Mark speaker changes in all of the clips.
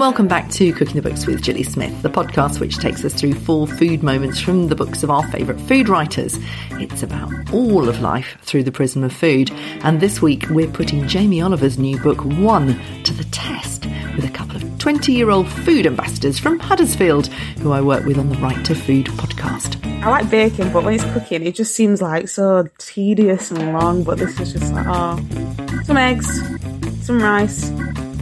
Speaker 1: welcome back to Cooking the Books with Gilly Smith, the podcast which takes us through four food moments from the books of our favourite food writers. It's about all of life through the prism of food, and this week we're putting Jamie Oliver's new book, One, to the test with a couple of 20 year old food ambassadors from Huddersfield who I work with on the Right to Food podcast.
Speaker 2: I like baking, but when it's cooking, it just seems like so tedious and long. But this is just like, oh, some eggs, some rice,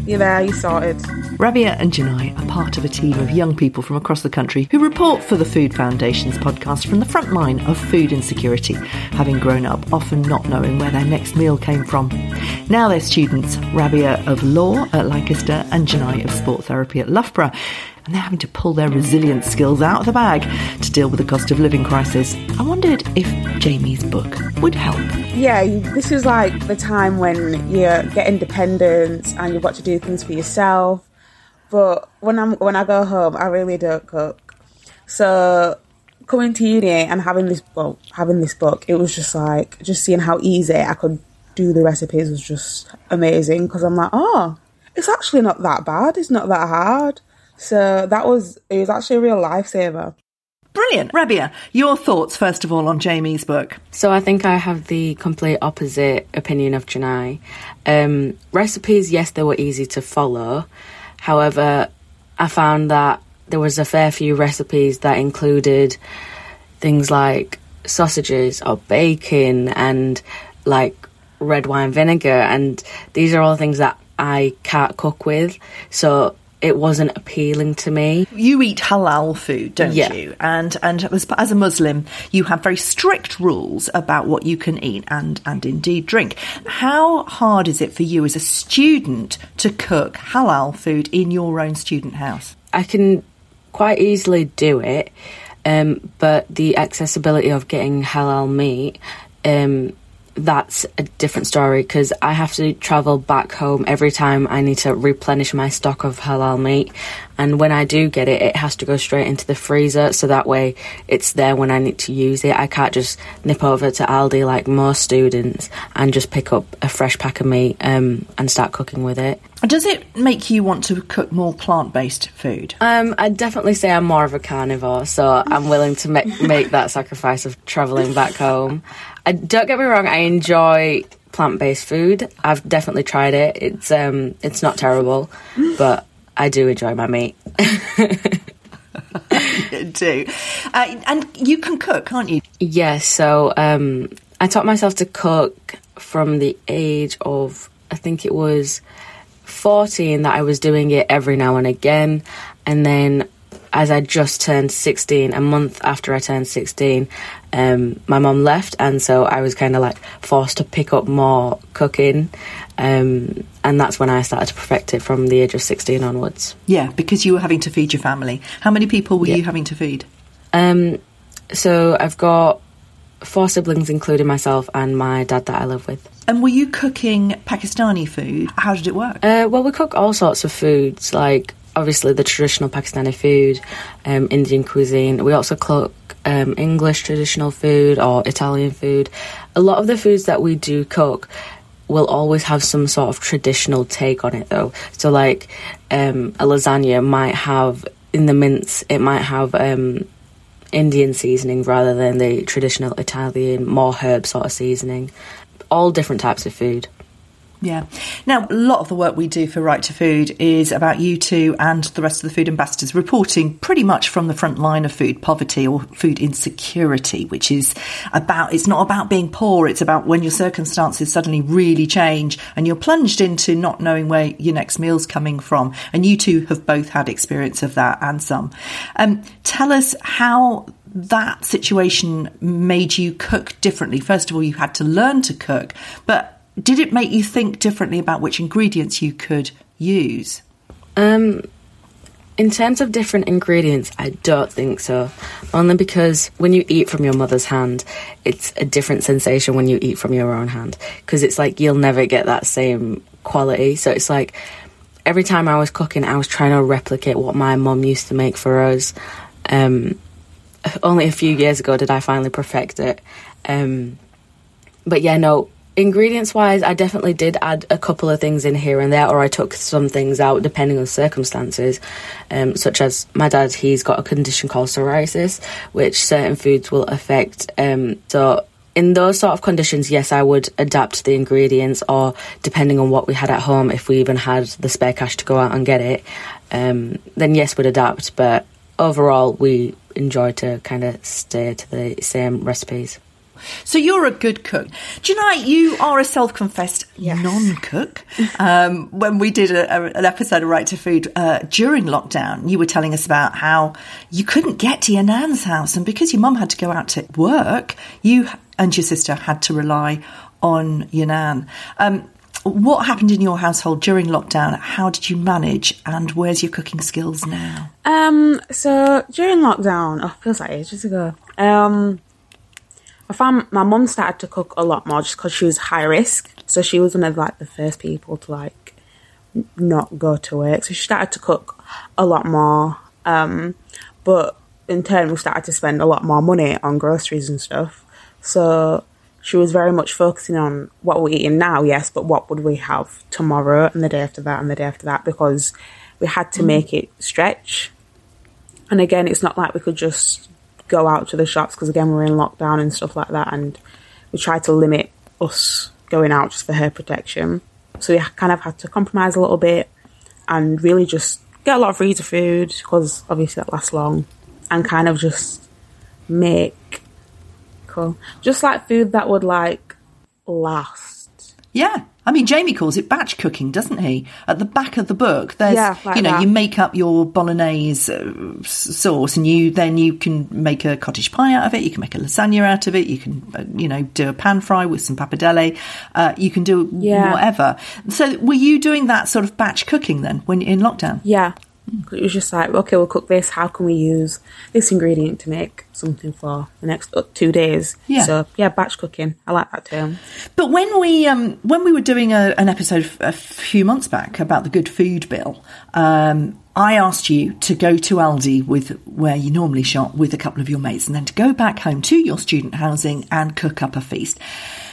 Speaker 2: you're there, you sorted.
Speaker 1: Rabia and Janai are part of a team of young people from across the country who report for the Food Foundation's podcast from the front line of food insecurity, having grown up often not knowing where their next meal came from. Now they're students, Rabia of law at Lancaster and Janai of sport therapy at Loughborough and they're having to pull their resilience skills out of the bag to deal with the cost of living crisis. I wondered if Jamie's book would help.
Speaker 2: Yeah, this is like the time when you get independence and you've got to do things for yourself. But when I'm when I go home, I really don't cook. So coming to uni and having this book, having this book, it was just like just seeing how easy I could do the recipes was just amazing because I'm like, oh, it's actually not that bad. It's not that hard. So that was it was actually a real lifesaver.
Speaker 1: Brilliant. Rabia, your thoughts first of all on Jamie's book.
Speaker 3: So I think I have the complete opposite opinion of Janai. Um, recipes, yes, they were easy to follow. However, I found that there was a fair few recipes that included things like sausages or bacon and like red wine vinegar and these are all things that I can't cook with. So it wasn't appealing to me.
Speaker 1: You eat halal food, don't
Speaker 3: yeah.
Speaker 1: you? And and as, as, a Muslim, you have very strict rules about what you can eat and and indeed drink. How hard is it for you as a student to cook halal food in your own student house?
Speaker 3: I can quite easily do it, um, but the accessibility of getting halal meat um, that's a different story because I have to travel back home every time I need to replenish my stock of halal meat. And when I do get it, it has to go straight into the freezer so that way it's there when I need to use it. I can't just nip over to Aldi like most students and just pick up a fresh pack of meat um, and start cooking with it.
Speaker 1: Does it make you want to cook more plant based food?
Speaker 3: Um, I'd definitely say I'm more of a carnivore, so I'm willing to make, make that sacrifice of travelling back home. I, don't get me wrong, I enjoy plant based food. I've definitely tried it. It's um, it's not terrible, but I do enjoy my meat.
Speaker 1: you do, uh, and you can cook, can't you?
Speaker 3: Yes. Yeah, so um, I taught myself to cook from the age of I think it was 14 that I was doing it every now and again. And then as I just turned 16, a month after I turned 16, um, my mum left. And so I was kind of like forced to pick up more cooking. Um, and that's when I started to perfect it from the age of 16 onwards.
Speaker 1: Yeah, because you were having to feed your family. How many people were yeah. you having to feed?
Speaker 3: Um, so I've got four siblings, including myself and my dad that I live with.
Speaker 1: And were you cooking Pakistani food? How did it work?
Speaker 3: Uh, well, we cook all sorts of foods, like obviously the traditional Pakistani food, um, Indian cuisine. We also cook um, English traditional food or Italian food. A lot of the foods that we do cook will always have some sort of traditional take on it, though. So, like um, a lasagna might have in the mince, it might have um, Indian seasoning rather than the traditional Italian, more herb sort of seasoning. All different types of food.
Speaker 1: Yeah. Now, a lot of the work we do for Right to Food is about you two and the rest of the food ambassadors reporting pretty much from the front line of food poverty or food insecurity, which is about, it's not about being poor, it's about when your circumstances suddenly really change and you're plunged into not knowing where your next meal's coming from. And you two have both had experience of that and some. Um, tell us how that situation made you cook differently. First of all, you had to learn to cook, but did it make you think differently about which ingredients you could use?
Speaker 3: Um, in terms of different ingredients, I don't think so. Only because when you eat from your mother's hand, it's a different sensation when you eat from your own hand. Because it's like you'll never get that same quality. So it's like every time I was cooking, I was trying to replicate what my mum used to make for us. Um, only a few years ago did I finally perfect it. Um, but yeah, no, ingredients wise, I definitely did add a couple of things in here and there, or I took some things out depending on circumstances. Um, such as my dad, he's got a condition called psoriasis, which certain foods will affect. Um, so in those sort of conditions, yes, I would adapt the ingredients, or depending on what we had at home, if we even had the spare cash to go out and get it, um, then yes, we'd adapt. But overall, we enjoy to kind of stay to the same recipes.
Speaker 1: So you're a good cook. Do you know you are a self-confessed
Speaker 2: Yes.
Speaker 1: non-cook? Um, when we did a, a, an episode of Right to Food uh, during lockdown, you were telling us about how you couldn't get to your nan's house, and because your mum had to go out to work, you and your sister had to rely on your nan. Um, what happened in your household during lockdown? How did you manage, and where's your cooking skills now?
Speaker 2: Um, so during lockdown, oh, feels like ages ago. Um, I found my mum started to cook a lot more just because she was high risk. So she was one of like the first people to like not go to work. So she started to cook a lot more. Um, but in turn, we started to spend a lot more money on groceries and stuff. So she was very much focusing on what we're eating now, yes, but what would we have tomorrow and the day after that and the day after that because we had to make it stretch. And again, it's not like we could just go out to the shops because again we're in lockdown and stuff like that, and we tried to limit us going out just for her protection. So we kind of had to compromise a little bit and really just get a lot of freezer food because obviously that lasts long, and kind of just make cool, just like food that would like last.
Speaker 1: Yeah. I mean, Jamie calls it batch cooking, doesn't he? At the back of the book, there's,
Speaker 2: Yeah, like
Speaker 1: you know,
Speaker 2: that.
Speaker 1: you make up your bolognese uh, sauce and you, then you can make a cottage pie out of it. You can make a lasagna out of it. You can, uh, you know, do a pan fry with some pappardelle. Uh, you can do
Speaker 2: Yeah.
Speaker 1: whatever. So were you doing that sort of batch cooking then when in lockdown?
Speaker 2: Yeah. It was just like, okay, we'll cook this. How can we use this ingredient to make something for the next two days?
Speaker 1: Yeah.
Speaker 2: So yeah, batch cooking. I like that term.
Speaker 1: But when we um, when we were doing a, an episode a few months back about the good food bill, um, I asked you to go to Aldi with where you normally shop with a couple of your mates, and then to go back home to your student housing and cook up a feast.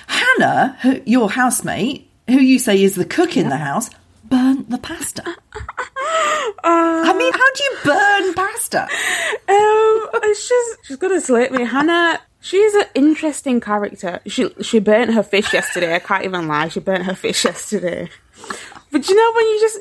Speaker 1: Hannah, your housemate, who you say is the cook in the house, burnt the pasta. I mean, how do you burn pasta?
Speaker 2: Um, she's she's gonna slate me, Hannah. She's an interesting character. She she burnt her fish yesterday. I can't even lie. She burnt her fish yesterday. But you know when you just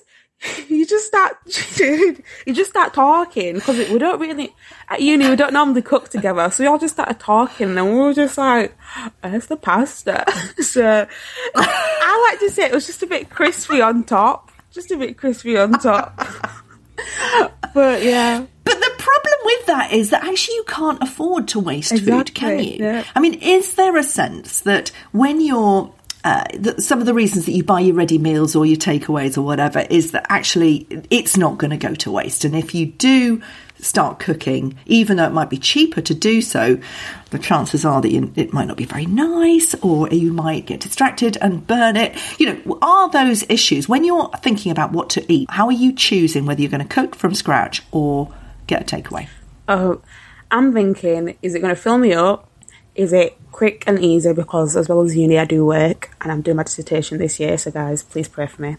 Speaker 2: you just start you just start talking because we don't really at uni we don't normally cook together, so we all just started talking and we were just like, "Where's the pasta?" so I like to say it was just a bit crispy on top, just a bit crispy on top. but yeah.
Speaker 1: But the problem with that is that actually you can't afford to waste food, can you?
Speaker 2: yeah.
Speaker 1: I mean, is there a sense that when you're uh, that some of the reasons that you buy your ready meals or your takeaways or whatever is that actually it's not going to go to waste, and if you do start cooking, even though it might be cheaper to do so, the chances are that you, it might not be very nice, or you might get distracted and burn it. You know, are those issues when you're thinking about what to eat? How are you choosing whether you're going to cook from scratch or get a takeaway?
Speaker 2: Oh, I'm thinking, is it going to fill me up? Is it quick and easy? Because as well as uni, I do work and I'm doing my dissertation this year. So, guys, please pray for me.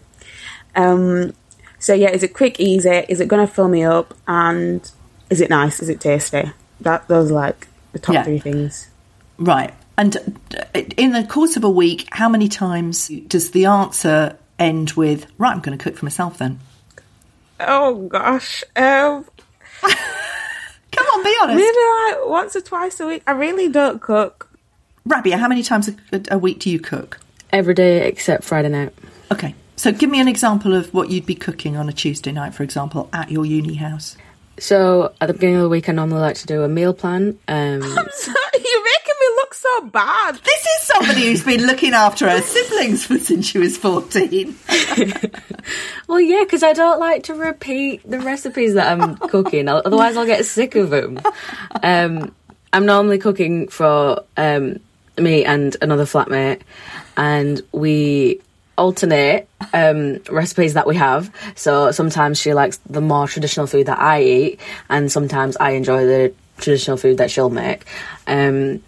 Speaker 2: Um, so yeah, is it quick, easy? Is it going to fill me up? And is it nice? Is it tasty? That those are like the top
Speaker 1: Yeah.
Speaker 2: three things.
Speaker 1: Right. And uh, in the course of a week, how many times does the answer end with, right, I'm going to cook for myself then?
Speaker 2: Oh gosh, um,
Speaker 1: Come on, be honest.
Speaker 2: maybe like once or twice a week. I really don't cook.
Speaker 1: Rabia, how many times a, a week do you cook?
Speaker 3: Every day except Friday night.
Speaker 1: Okay. So give me an example of what you'd be cooking on a Tuesday night, for example, at your uni house.
Speaker 3: So at the beginning of the week, I normally like to do a meal plan. Um,
Speaker 2: You're making me look so bad.
Speaker 1: This is somebody who's been looking after her siblings for since she was 14.
Speaker 3: well, yeah, because I don't like to repeat the recipes that I'm cooking. Otherwise, I'll get sick of them. Um, I'm normally cooking for um, me and another flatmate, and we alternate um, recipes that we have. So sometimes she likes the more traditional food that I eat, and sometimes I enjoy the traditional food that she'll make. Um,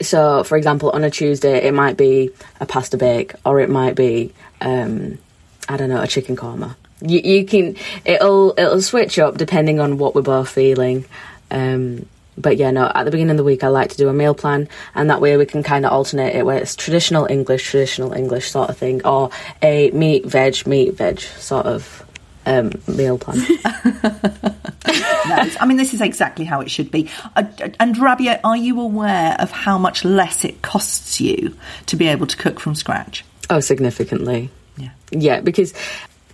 Speaker 3: So, for example, on a Tuesday, it might be a pasta bake, or it might be, um, I don't know, a chicken korma. You, you can it'll it'll switch up depending on what we're both feeling. Um, but yeah, no. At the beginning of the week, I like to do a meal plan, and that way we can kind of alternate it where it's traditional English, traditional English sort of thing, or a meat veg, meat veg sort of um, meal plan.
Speaker 1: No, I mean, this is exactly how it should be. Uh, and Rabia, are you aware of how much less it costs you to be able to cook from scratch?
Speaker 3: oh, significantly.
Speaker 1: Yeah.
Speaker 3: Yeah, because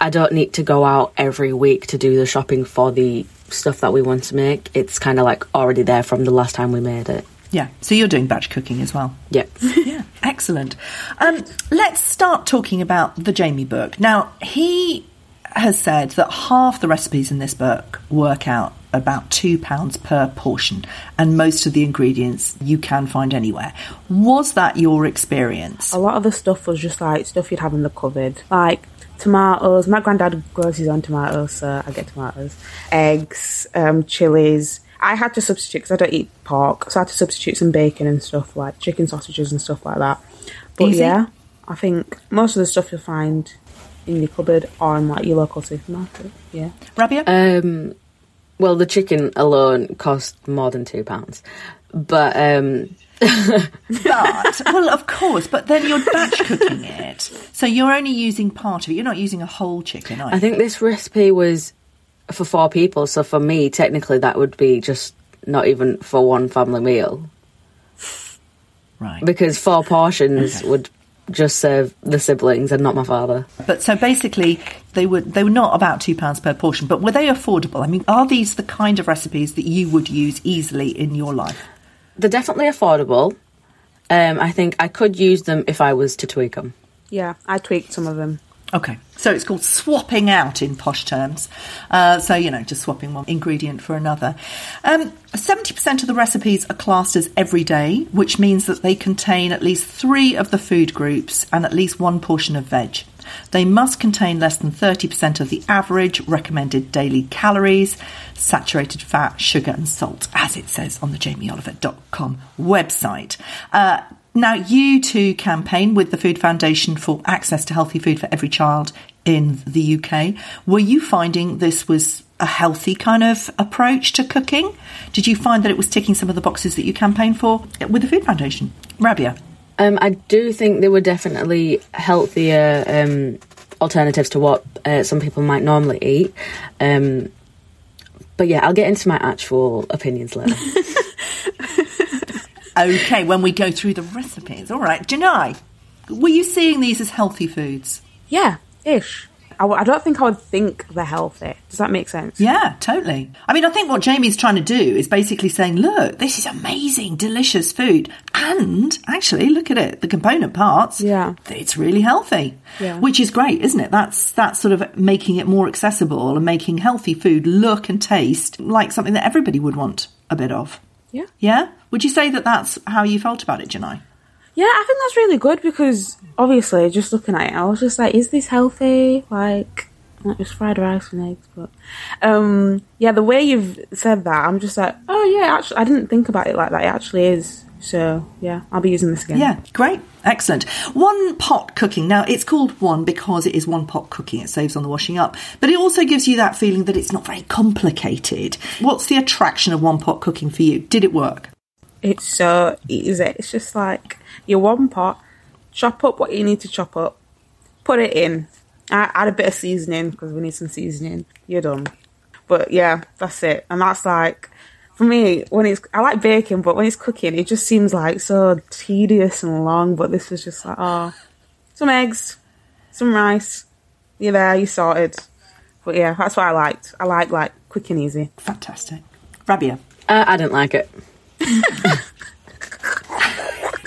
Speaker 3: I don't need to go out every week to do the shopping for the stuff that we want to make. It's kind of like already there from the last time we made it.
Speaker 1: Yeah. So you're doing batch cooking as well.
Speaker 3: Yeah.
Speaker 1: yeah, excellent. Um, let's start talking about the Jamie book. Now, he has said that half the recipes in this book work out about £2 per portion, and most of the ingredients you can find anywhere. Was that your experience?
Speaker 2: A lot of the stuff was just like stuff you'd have in the cupboard, like tomatoes. My granddad grows his own tomatoes, so I get tomatoes, eggs, um, chilies. I had to substitute because I don't eat pork, so I had to substitute some bacon and stuff like chicken sausages and stuff like that. But
Speaker 1: Easy?
Speaker 2: yeah, I think most of the stuff you'll find in your cupboard or in like your local supermarket. Yeah.
Speaker 1: Rabia?
Speaker 3: Um, well, the chicken alone cost more than two pounds, but um,
Speaker 1: but, well, of course, but then you're batch cooking it. So you're only using part of it. You're not using a whole chicken, are you?
Speaker 3: I think this recipe was for four people. So for me, technically, that would be just not even for one family meal
Speaker 1: right.
Speaker 3: because four portions would just serve the siblings and not my father.
Speaker 1: But so basically, they were they were not about two pounds per portion. But were they affordable? I mean, are these the kind of recipes that you would use easily in your life?
Speaker 3: They're definitely affordable. Um, I think I could use them if I was to tweak them.
Speaker 2: Yeah, I tweaked some of them.
Speaker 1: Okay, so it's called swapping out in posh terms. Uh, so you know, just swapping one ingredient for another. Um, Seventy percent of the recipes are classed as everyday, which means that they contain at least three of the food groups and at least one portion of veg. They must contain less than 30% of the average recommended daily calories, saturated fat, sugar, and salt, as it says on the jamieoliver.com website. Uh, now, you too campaign with the Food Foundation for access to healthy food for every child in the UK. Were you finding this was a healthy kind of approach to cooking? Did you find that it was ticking some of the boxes that you campaigned for with the Food Foundation? Rabia?
Speaker 3: Um, I do think they were definitely healthier um, alternatives to what uh, some people might normally eat. Um, but yeah, I'll get into my actual opinions later.
Speaker 1: Okay, when we go through the recipes. All right, Janai, were you seeing these as healthy foods?
Speaker 2: Yeah, ish. I, w- I don't think I would think they're healthy. Does that make sense?
Speaker 1: Yeah, totally. I mean, I think what Jamie's trying to do is basically saying, look, this is amazing, delicious food. And actually, look at it, the component parts.
Speaker 2: Yeah.
Speaker 1: It's really healthy.
Speaker 2: Yeah.
Speaker 1: Which is great, isn't it? That's that's sort of making it more accessible and making healthy food look and taste like something that everybody would want a bit of.
Speaker 2: Yeah.
Speaker 1: Yeah? Would you say that that's how you felt about it, Janai?
Speaker 2: Yeah, I think that's really good because obviously, just looking at it, I was just like, is this healthy? Like, not just fried rice and eggs, but um, yeah, the way you've said that, I'm just like, oh yeah, actually, I didn't think about it like that. It actually is. So yeah, I'll be using this again.
Speaker 1: Yeah, great. Excellent. One pot cooking. Now, it's called one because it is one pot cooking. It saves on the washing up. But it also gives you that feeling that it's not very complicated. What's the attraction of one pot cooking for you? Did it work?
Speaker 2: It's so easy. It's just like your one pot, chop up what you need to chop up, put it in, add, add a bit of seasoning because we need some seasoning. You're done. But yeah, that's it. And that's like, for me, when it's, I like baking, but when it's cooking, it just seems like so tedious and long. But this was just like, oh, some eggs, some rice. You're there, you sorted. But yeah, that's what I liked. I like like quick and easy.
Speaker 1: Fantastic. Rabia,
Speaker 3: uh, I didn't like it.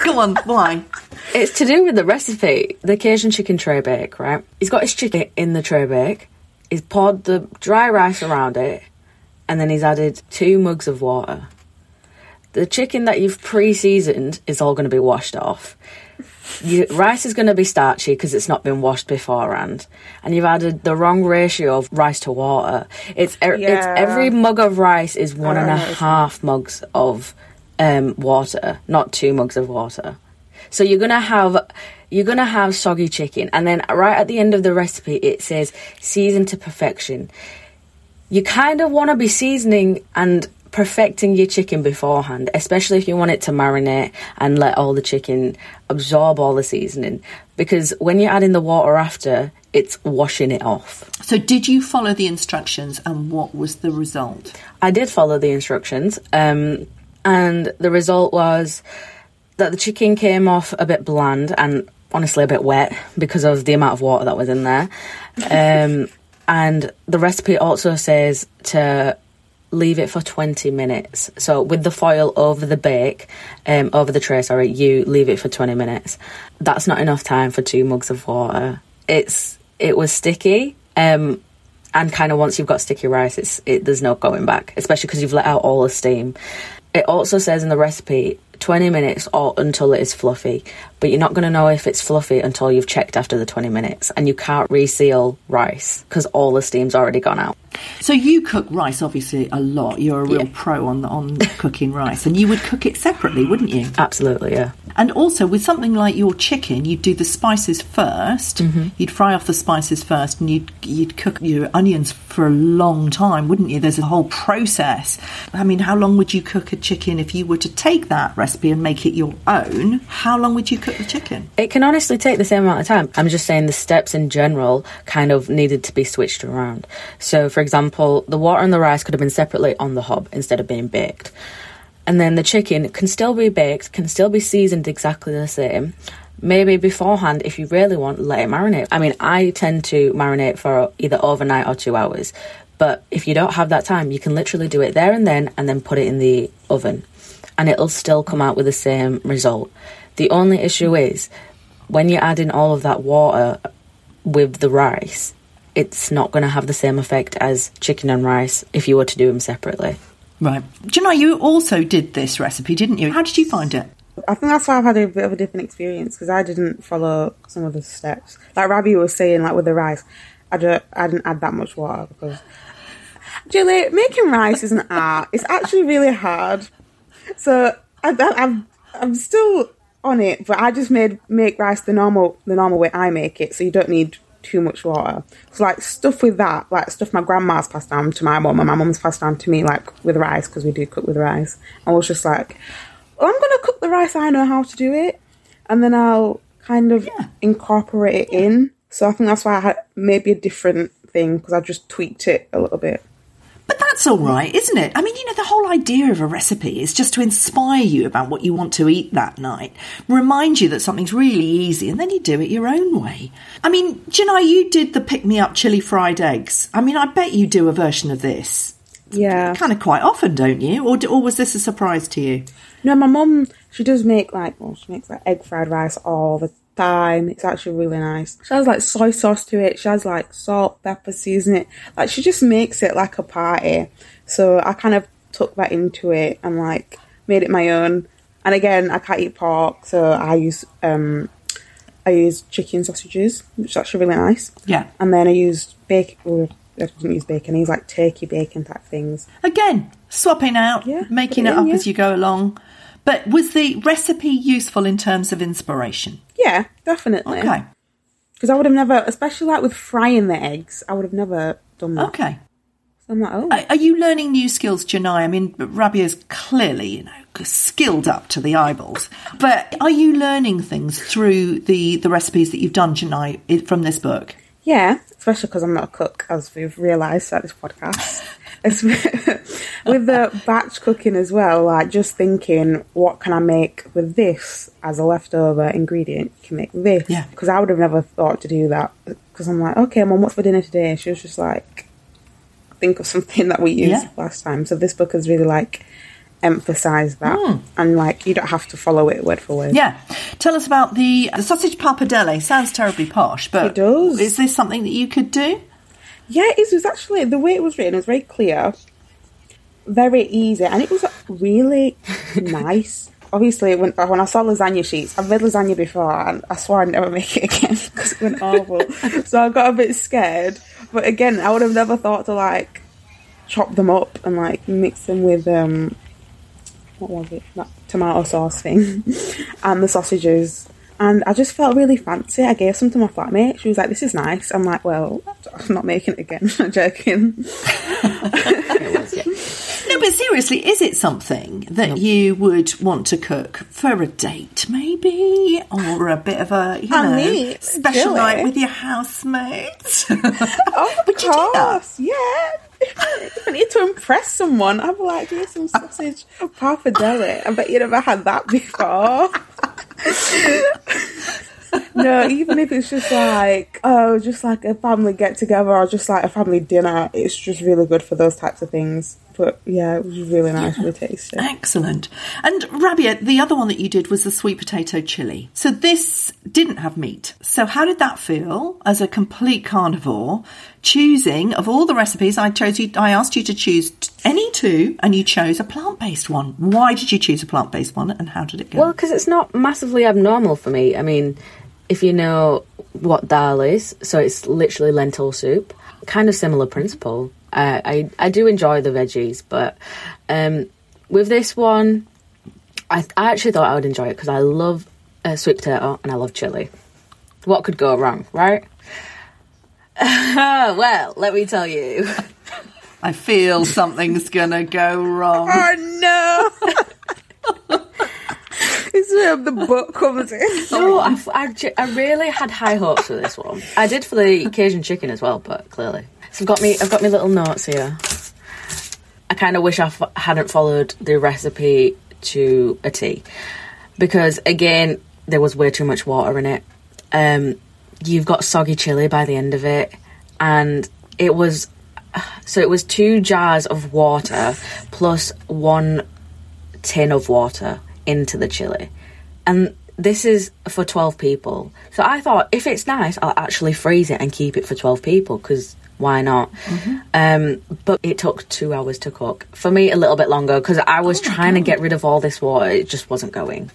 Speaker 1: Go on. Why?
Speaker 3: It's to do with the recipe, the Cajun chicken tray bake, right? He's got his chicken in the tray bake. He's poured the dry rice around it, and then he's added two mugs of water. The chicken that you've pre-seasoned is all going to be washed off. Your rice is going to be starchy because it's not been washed beforehand, and you've added the wrong ratio of rice to water. It's, er- it's every mug of rice is one
Speaker 2: I
Speaker 3: and a
Speaker 2: know what you're
Speaker 3: half mugs of um, water, not two mugs of water. So you're gonna have you're gonna have soggy chicken, and then right at the end of the recipe it says season to perfection. You kind of want to be seasoning and perfecting your chicken beforehand, especially if you want it to marinate and let all the chicken absorb all the seasoning. Because when you're adding the water after, it's washing it off.
Speaker 1: So, did you follow the instructions and what was the result?
Speaker 3: I did follow the instructions, um, and the result was that the chicken came off a bit bland and honestly a bit wet because of the amount of water that was in there. Um, and the recipe also says to leave it for 20 minutes. So with the foil over the bake, um, over the tray, sorry, you leave it for 20 minutes. That's not enough time for two mugs of water. It's it was sticky. Um, and kind of once you've got sticky rice, it's it, there's no going back, especially because you've let out all the steam. It also says in the recipe 20 minutes or until it is fluffy, but you're not going to know if it's fluffy until you've checked after the 20 minutes, and you can't reseal rice because all the steam's already gone out.
Speaker 1: So you cook rice obviously a lot. You're a real
Speaker 3: Yeah.
Speaker 1: pro on on cooking rice, and you would cook it separately, wouldn't you?
Speaker 3: Absolutely, yeah.
Speaker 1: And also with something like your chicken, you'd do the spices 1st mm-hmm. You'd fry off the spices first, and you'd you'd cook your onions for a long time, wouldn't you? There's a whole process. I mean, how long would you cook a chicken if you were to take that recipe and make it your own? How long would you cook the chicken?
Speaker 3: It can honestly take the same amount of time. I'm just saying the steps in general kind of needed to be switched around. So, for example, the water and the rice could have been separately on the hob instead of being baked. And then the chicken can still be baked, can still be seasoned exactly the same. Maybe beforehand, if you really want, let it marinate. I mean, I tend to marinate for either overnight or two hours. But if you don't have that time, you can literally do it there and then and then put it in the oven. And it'll still come out with the same result. The only issue is when you add in all of that water with the rice, it's not going to have the same effect as chicken and rice if you were to do them separately.
Speaker 1: Right. Know you also did this recipe, didn't you? How did you find it?
Speaker 2: I think that's why I've had a bit of a different experience because I didn't follow some of the steps. Like Rabbi was saying, like with the rice, I, don't, I didn't add that much water because. Julie, making rice is an art. It's actually really hard. So I, I, I'm I'm still on it, but I just made make rice the normal the normal way I make it. So you don't need too much water. So like stuff with that, like stuff my grandma's passed down to my mum and my mum's passed down to me, like with rice because we do cook with rice. I was just like, well, I'm gonna cook the rice. I know how to do it, and then I'll kind of
Speaker 1: Yeah.
Speaker 2: incorporate it in. So I think that's why I had maybe a different thing because I just tweaked it a little bit.
Speaker 1: But that's all right, isn't it? I mean, you know, the whole idea of a recipe is just to inspire you about what you want to eat that night, remind you that something's really easy, and then you do it your own way. I mean, know, you did the pick me up chili fried eggs. I mean, I bet you do a version of this.
Speaker 2: Yeah.
Speaker 1: Kind of quite often, don't you? Or, or was this a surprise to you?
Speaker 2: No, my mum, she does make like, well, she makes like egg fried rice all the time. It's actually really nice. She has like soy sauce to it. She has like salt, pepper, season it. Like she just makes it like a party. So I kind of took that into it and like made it my own. And again, I can't eat pork, so I use um, I use chicken sausages, which is actually really nice.
Speaker 1: Yeah.
Speaker 2: And then I used bacon. Well, I didn't use bacon. I use like turkey bacon type things.
Speaker 1: Again, swapping out,
Speaker 2: Yeah,
Speaker 1: making it
Speaker 2: it in,
Speaker 1: up
Speaker 2: yeah.
Speaker 1: as you go along. But was the recipe useful in terms of inspiration?
Speaker 2: Yeah, definitely.
Speaker 1: Okay.
Speaker 2: Because I would have never, especially like with frying the eggs, I would have never done that.
Speaker 1: Okay.
Speaker 2: So I'm like, oh,
Speaker 1: Are are you learning new skills, Janai? I mean, Rabia's clearly, you know, skilled up to the eyeballs. But are you learning things through the, the recipes that you've done, Janai, from this book?
Speaker 2: yeah, especially because I'm not a cook, as we've realised at this podcast. With the batch cooking as well, like just thinking, what can I make with this as a leftover ingredient? You can make this.
Speaker 1: Yeah.
Speaker 2: Because I would have never thought to do that. Because I'm like, okay, mum, what's for dinner today? She was just like, think of something that we used
Speaker 1: Yeah.
Speaker 2: last time. So this book has really like emphasised that, hmm. and like you don't have to follow it word for word.
Speaker 1: Yeah. Tell us about the, the sausage pappardelle. Sounds terribly posh, but
Speaker 2: It does.
Speaker 1: is this something that you could do?
Speaker 2: Yeah, it was actually the way it was written. It was very clear, very easy, and it was really nice. Obviously, when when I saw lasagna sheets, I've made lasagna before, and I swore I'd never make it again because it went awful. so I got a bit scared. But again, I would have never thought to like chop them up and like mix them with um what was it? That tomato sauce thing, and the sausages. And I just felt really fancy. I gave some to my flatmate. She was like, "This is nice." I'm like, "Well, I'm not making it again." I'm joking.
Speaker 3: It was, yeah.
Speaker 1: No, but seriously, is it something that you would want to cook for a date, maybe, or a bit of a you know
Speaker 2: mean,
Speaker 1: special night with your housemates?
Speaker 2: Of
Speaker 1: Would you do that?
Speaker 2: course, yeah. If I need to impress someone, I'd be like, here's some sausage pappardelle. I bet you never had that before. No, even if it's just like, oh, just like a family get together or just like a family dinner, it's just really good for those types of things. But yeah, it was really nice, really tasty.
Speaker 1: Excellent. And Rabia, the other one that you did was the sweet potato chili. So this didn't have meat. So how did that feel as a complete carnivore? Choosing of all the recipes, I chose you. I asked you to choose any two, and you chose a plant-based one. Why did you choose a plant-based one, and how did it go?
Speaker 3: Well, because it's not massively abnormal for me. I mean, if you know what dal is, so it's literally lentil soup. Kind of similar principle. Uh, I I do enjoy the veggies, but um, with this one, I, I actually thought I would enjoy it because I love uh, sweet potato and I love chili. What could go wrong, right? well, let me tell you.
Speaker 1: I feel something's gonna go wrong.
Speaker 2: Oh no! It's where the book comes in.
Speaker 3: No, I, I, I really had high hopes for this one. I did for the Cajun chicken as well, but clearly. So I've got me, I've got my little notes here. I kind of wish I f- hadn't followed the recipe to a T, because again, there was way too much water in it. Um, you've got soggy chili by the end of it, and it was so it was two jars of water plus one tin of water into the chili. And this is for 12 people. So I thought if it's nice, I'll actually freeze it and keep it for 12 people because why not? Um, but it took two hours to cook. For me, a little bit longer because I was trying to get rid of all this water. It just wasn't going.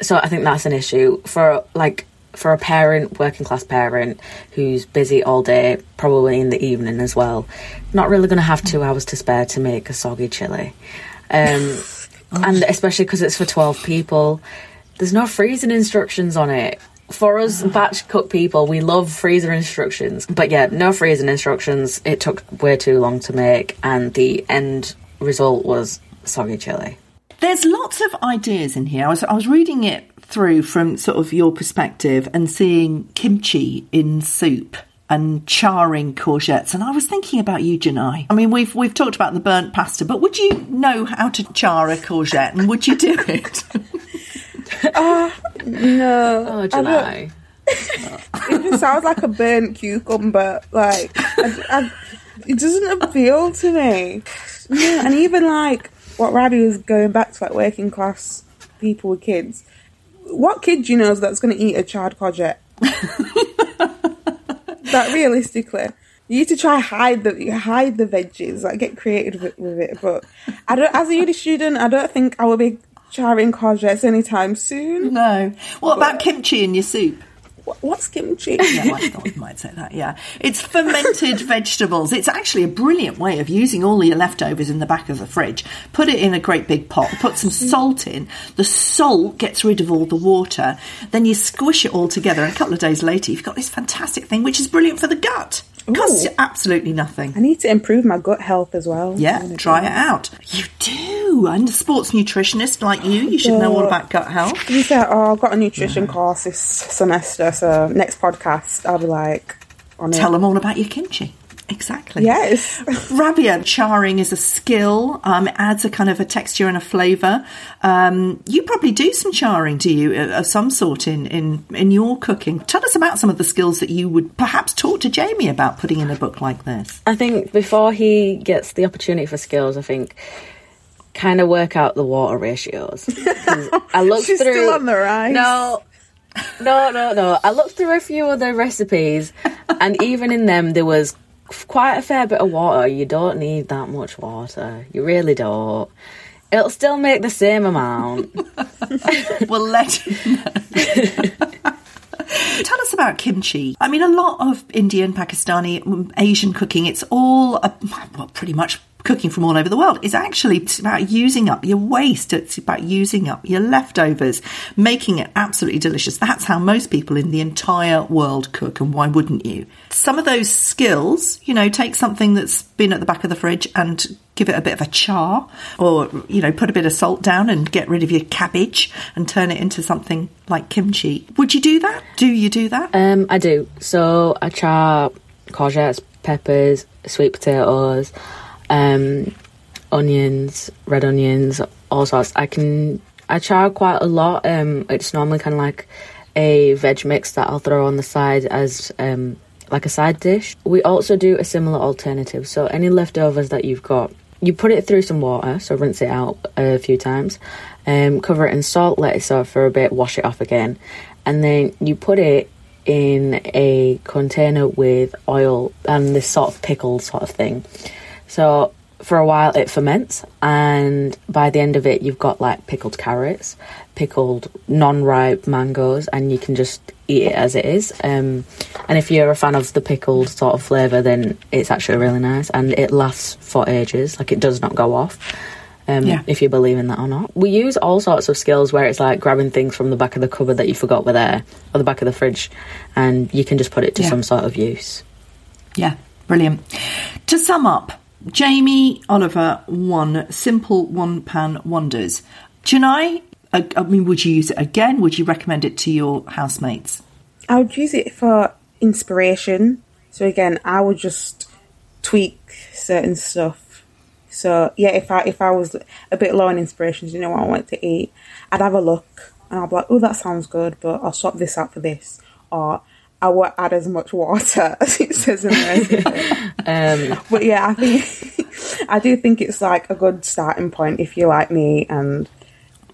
Speaker 3: So I think that's an issue for like for a parent, working class parent who's busy all day, probably in the evening as well. Not really going to have two hours to spare to make a soggy chili, um, and especially because it's for twelve people. There's no freezing instructions on it. For us batch cook people, we love freezer instructions, but yeah, no freezing instructions. It took way too long to make, and the end result was soggy chili.
Speaker 1: There's lots of ideas in here. I was, I was reading it through from sort of your perspective and seeing kimchi in soup and charring courgettes. And I was thinking about you, Janai. I mean, we've we've talked about the burnt pasta, but would you know how to char a courgette and would you do it?
Speaker 2: Uh, no,
Speaker 3: Oh, July.
Speaker 2: it just sounds like a burnt cucumber. Like, I, I, it doesn't appeal to me. Yeah, and even like what Ravi was going back to, like working class people with kids. What kid do you know that's going to eat a charred courgette? that realistically, you need to try hide the hide the veggies, like get creative with, with it. But I don't, as a uni student, I don't think I will be charring courgettes anytime soon.
Speaker 1: no. What about kimchi in your soup?
Speaker 2: What's kimchi?
Speaker 1: No, I thought you might say that, yeah. It's fermented vegetables. It's actually a brilliant way of using all your leftovers in the back of the fridge. Put it in a great big pot, put some mm. salt in. The salt gets rid of all the water. Then you squish it all together, and a couple of days later, you've got this fantastic thing, which is brilliant for the gut. Costs
Speaker 2: Ooh.
Speaker 1: you absolutely nothing.
Speaker 2: I need to improve my gut health as well.
Speaker 1: Yeah, try it out. You do. I'm a sports nutritionist like you, you should know all about gut health.
Speaker 2: You said, oh, I've got a nutrition course this semester, so next podcast I'll be like on it.
Speaker 1: Tell them all about your kimchi. Exactly.
Speaker 2: Yes.
Speaker 1: Rabia charring is a skill. Um, it adds a kind of a texture and a flavour. Um, you probably do some charring, do you, uh, of some sort in, in, in your cooking? Tell us about some of the skills that you would perhaps talk to Jamie about putting in a book like this.
Speaker 3: I think before he gets the opportunity for skills, I think kind of work out the water ratios. I looked
Speaker 2: She's
Speaker 3: through.
Speaker 2: still on the rise.
Speaker 3: No, no, no, no. I looked through a few other recipes, and even in them, there was quite a fair bit of water. You don't need that much water. You really don't. It'll still make the same amount.
Speaker 1: Well, let him know. Tell us about kimchi. I mean, a lot of Indian, Pakistani, Asian cooking, it's all, a, well, pretty much cooking from all over the world. is actually about using up your waste. It's about using up your leftovers, making it absolutely delicious. That's how most people in the entire world cook, and why wouldn't you? Some of those skills, you know, take something that's been at the back of the fridge and give it a bit of a char, or, you know, put a bit of salt down and get rid of your cabbage and turn it into something like kimchi. Would you do that? Do you do that?
Speaker 3: Um, I do. So I char courgettes, peppers, sweet potatoes, um, onions, red onions, all sorts. I can I char quite a lot. Um, it's normally kind of like a veg mix that I'll throw on the side as um, like a side dish. We also do a similar alternative. So any leftovers that you've got, you put it through some water, so rinse it out a few times, um, cover it in salt, let it soak for a bit, wash it off again, and then you put it in a container with oil and this sort of pickled sort of thing. So for a while it ferments, and by the end of it, you've got like pickled carrots, pickled non-ripe mangoes, and you can just eat it as it is. Um, and if you're a fan of the pickled sort of flavour, then it's actually really nice, and it lasts for ages. Like it does not go off. Um,
Speaker 1: Yeah.
Speaker 3: If you believe in that or not, we use all sorts of skills where it's like grabbing things from the back of the cupboard that you forgot were there, or the back of the fridge, and you can just put it to
Speaker 1: Yeah.
Speaker 3: some sort of use.
Speaker 1: Yeah, brilliant. To sum up, Jamie Oliver One Simple One Pan Wonders. Janai, I, I mean, would you use it again? Would you recommend it to your housemates?
Speaker 2: I would use it for inspiration. So again, I would just tweak certain stuff. So yeah, if I if I was a bit low on inspiration, you know what I want to eat, I'd have a look and I'll be like, oh, that sounds good, but I'll swap this out for this, or I won't add as much water as it says in the recipe.
Speaker 3: Um,
Speaker 2: but yeah, I think I do think it's like a good starting point if you're like me and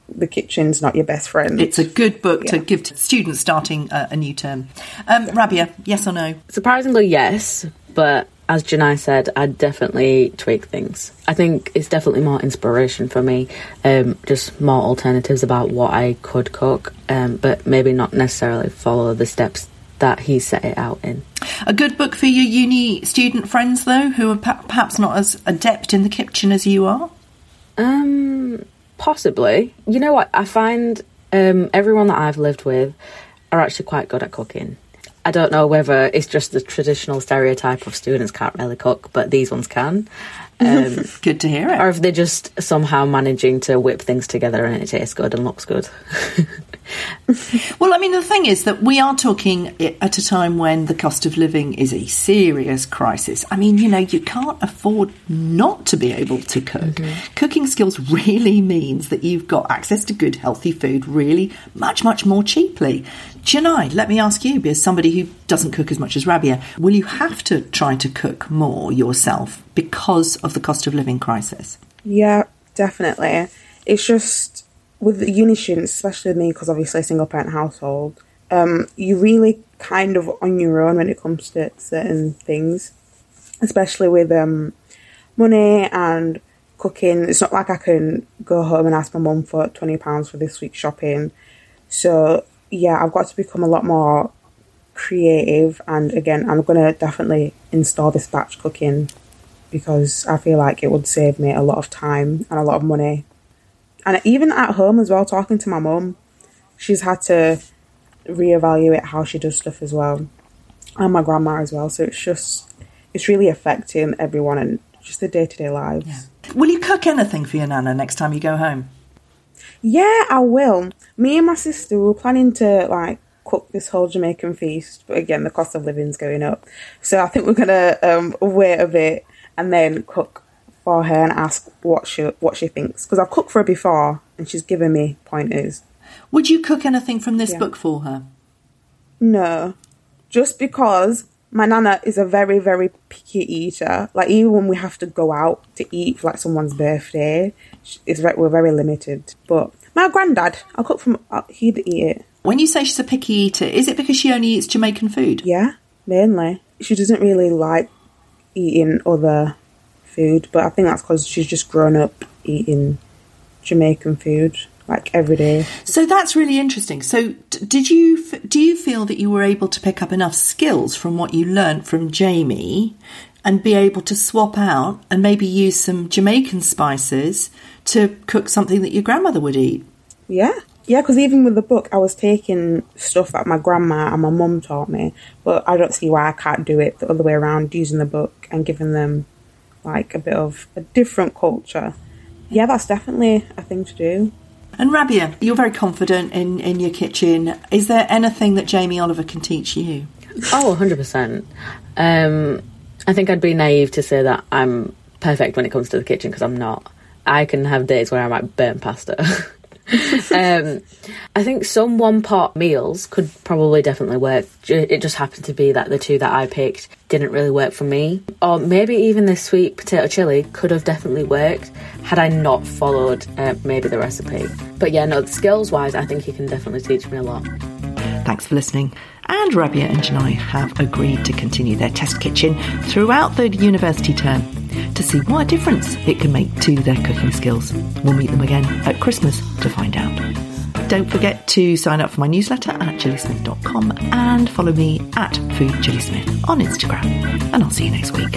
Speaker 2: the kitchen's not your best friend.
Speaker 1: It's a good book to give to students starting a, a new term. Um, Rabia, yes or no?
Speaker 3: Surprisingly, yes, but as Janai said, I'd definitely tweak things. I think it's definitely more inspiration for me, um, just more alternatives about what I could cook, um, but maybe not necessarily follow the steps that he set it out in.
Speaker 1: A good book for your uni student friends, though, who are perhaps not as adept in the kitchen as you are?
Speaker 3: Um, possibly. You know what? I find um, everyone that I've lived with are actually quite good at cooking. I don't know whether it's just the traditional stereotype of students can't really cook, but these ones can. Um,
Speaker 1: Good to hear it.
Speaker 3: or if they're just somehow managing to whip things together and it tastes good and looks good.
Speaker 1: Well, I mean, the thing is that we are talking at a time when the cost of living is a serious crisis. I mean, you know, you can't afford not to be able to cook. Cooking skills really means that you've got access to good, healthy food really much, much more cheaply. Janai, let me ask you, as somebody who doesn't cook as much as Rabia, will you have to try to cook more yourself because of the cost of living crisis?
Speaker 2: Yeah, definitely. It's just with the uni students, especially me, because obviously a single parent household, um, you really kind of on your own when it comes to certain things, especially with um, money and cooking. It's not like I can go home and ask my mum for twenty pounds for this week's shopping. So yeah, I've got to become a lot more creative, and again, I'm gonna definitely install this batch cooking because I feel like it would save me a lot of time and a lot of money. And even at home as well, talking to my mum, she's had to reevaluate how she does stuff as well, and my grandma as well. So it's just, it's really affecting everyone and just the day to day lives.
Speaker 1: Will you cook anything for your nana next time you go home?
Speaker 2: Yeah, I will. Me and my sister were planning to like cook this whole Jamaican feast, but again, the cost of living's going up. So I think we're gonna um, wait a bit and then cook for her and ask what she what she thinks because I've cooked for her before and she's given me pointers.
Speaker 1: Would you cook anything from this
Speaker 2: Yeah.
Speaker 1: book for her?
Speaker 2: No, just because my nana is a very very picky eater. Like even when we have to go out to eat for like someone's birthday, it's we're very limited. But my granddad, I'll cook from uh, he'd eat it.
Speaker 1: When you say she's a picky eater, is it because she only eats Jamaican food?
Speaker 2: Yeah, mainly. She doesn't really like eating other food, but I think that's because she's just grown up eating Jamaican food like every day.
Speaker 1: So that's really interesting. So d- did you f- do you feel that you were able to pick up enough skills from what you learned from Jamie and be able to swap out and maybe use some Jamaican spices to cook something that your grandmother would eat.
Speaker 2: Yeah. Yeah, because even with the book, I was taking stuff that my grandma and my mum taught me, but I don't see why I can't do it the other way around, using the book and giving them like a bit of a different culture. Yeah, that's definitely a thing to do.
Speaker 1: And Rabia, you're very confident in, in your kitchen. Is there anything that Jamie Oliver can teach you?
Speaker 3: Oh, 100%. Um, I think I'd be naive to say that I'm perfect when it comes to the kitchen because I'm not. I can have days where I might burn pasta. um, I think some one pot meals could probably definitely work. It just happened to be that the two that I picked didn't really work for me. Or maybe even the sweet potato chili could have definitely worked had I not followed uh, maybe the recipe. But yeah, no, skills wise, I think he can definitely teach me a lot.
Speaker 1: Thanks for listening. And Rabia and Janai have agreed to continue their test kitchen throughout the university term to see what difference it can make to their cooking skills. We'll meet them again at Christmas to find out. Don't forget to sign up for my newsletter at gillysmith.com and follow me at foodgillysmith on Instagram. And I'll see you next week.